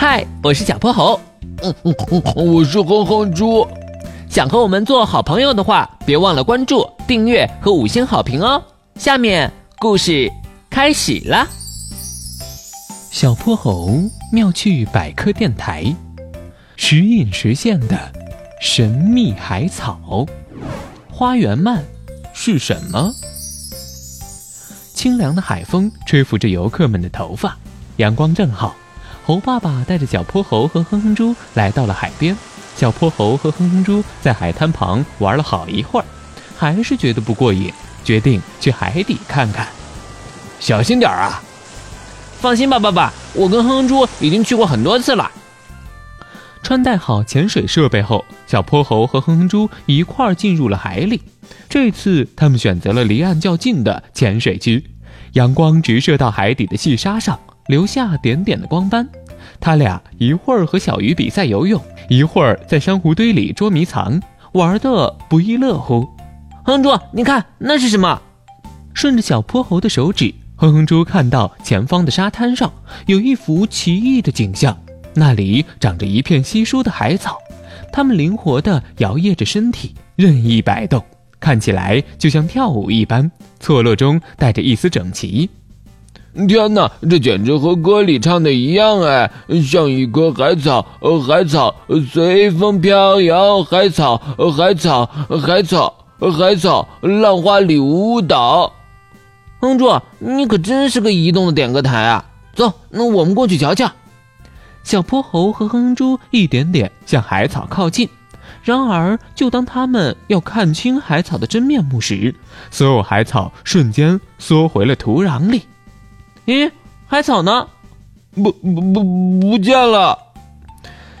嗨，我是小泼猴。嗯嗯嗯，我是哼哼猪。想和我们做好朋友的话，别忘了关注、订阅和五星好评哦。下面故事开始了。小泼猴妙趣百科电台，时隐时现的神秘海草——花园鳗是什么？清凉的海风吹拂着游客们的头发，阳光正好。猴爸爸带着小泼猴和哼哼猪来到了海边。小泼猴和哼哼猪在海滩旁玩了好一会儿，还是觉得不过瘾，决定去海底看看。小心点啊！放心吧，爸爸，我跟哼哼猪已经去过很多次了。穿戴好潜水设备后，小泼猴和哼哼猪一块儿进入了海里。这次他们选择了离岸较近的潜水区，阳光直射到海底的细沙上，留下点点的光斑。他俩一会儿和小鱼比赛游泳，一会儿在珊瑚堆里捉迷藏，玩得不亦乐乎。哼哼猪，你看那是什么？顺着小泼猴的手指，哼哼猪看到前方的沙滩上有一幅奇异的景象，那里长着一片稀疏的海草，它们灵活地摇曳着身体，任意摆动，看起来就像跳舞一般，错落中带着一丝整齐。天哪，这简直和歌里唱的一样哎！像一棵海草，海草随风飘摇，海草，海草，海草，海草，浪花里舞蹈。哼猪，你可真是个移动的点歌台啊！走，那我们过去瞧瞧。小泼猴和哼猪一点点向海草靠近，然而，就当他们要看清海草的真面目时，所有海草瞬间缩回了土壤里。咦，海草呢？不不不，不见了！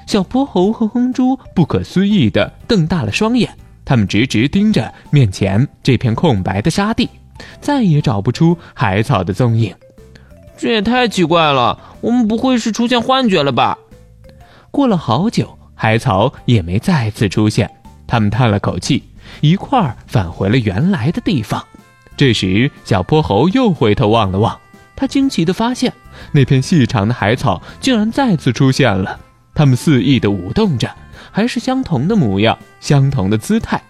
小泼猴和哼猪不可思议地瞪大了双眼，他们直直盯着面前这片空白的沙地，再也找不出海草的踪影。这也太奇怪了，我们不会是出现幻觉了吧？过了好久，海草也没再次出现，他们叹了口气，一块儿返回了原来的地方。这时，小泼猴又回头望了望。他惊奇地发现，那片细长的海草竟然再次出现了。它们肆意地舞动着，还是相同的模样，相同的姿态。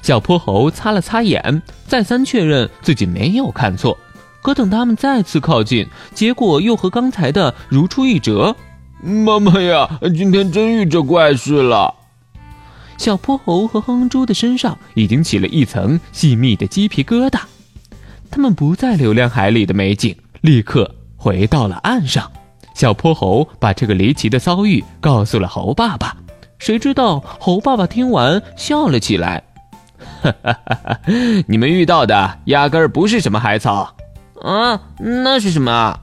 小泼猴擦了擦眼，再三确认自己没有看错。可等他们再次靠近，结果又和刚才的如出一辙。妈妈呀，今天真遇着怪事了！小泼猴和哼猪的身上已经起了一层细密的鸡皮疙瘩。他们不再留恋海里的美景。立刻回到了岸上，小泼猴把这个离奇的遭遇告诉了猴爸爸。谁知道猴爸爸听完笑了起来：“哈哈哈哈你们遇到的压根儿不是什么海草，啊，那是什么？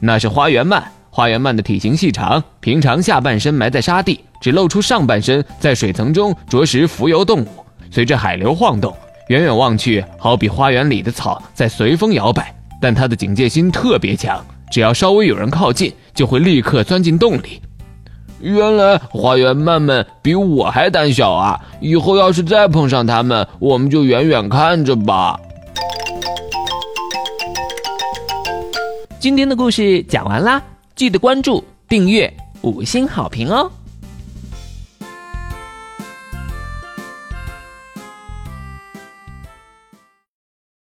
那是花园鳗。花园鳗的体型细长，平常下半身埋在沙地，只露出上半身在水层中啄食浮游动物。随着海流晃动，远远望去，好比花园里的草在随风摇摆。”但他的警戒心特别强，只要稍微有人靠近，就会立刻钻进洞里。原来花园鳗们比我还胆小啊！以后要是再碰上他们，我们就远远看着吧。今天的故事讲完啦，记得关注、订阅、五星好评哦！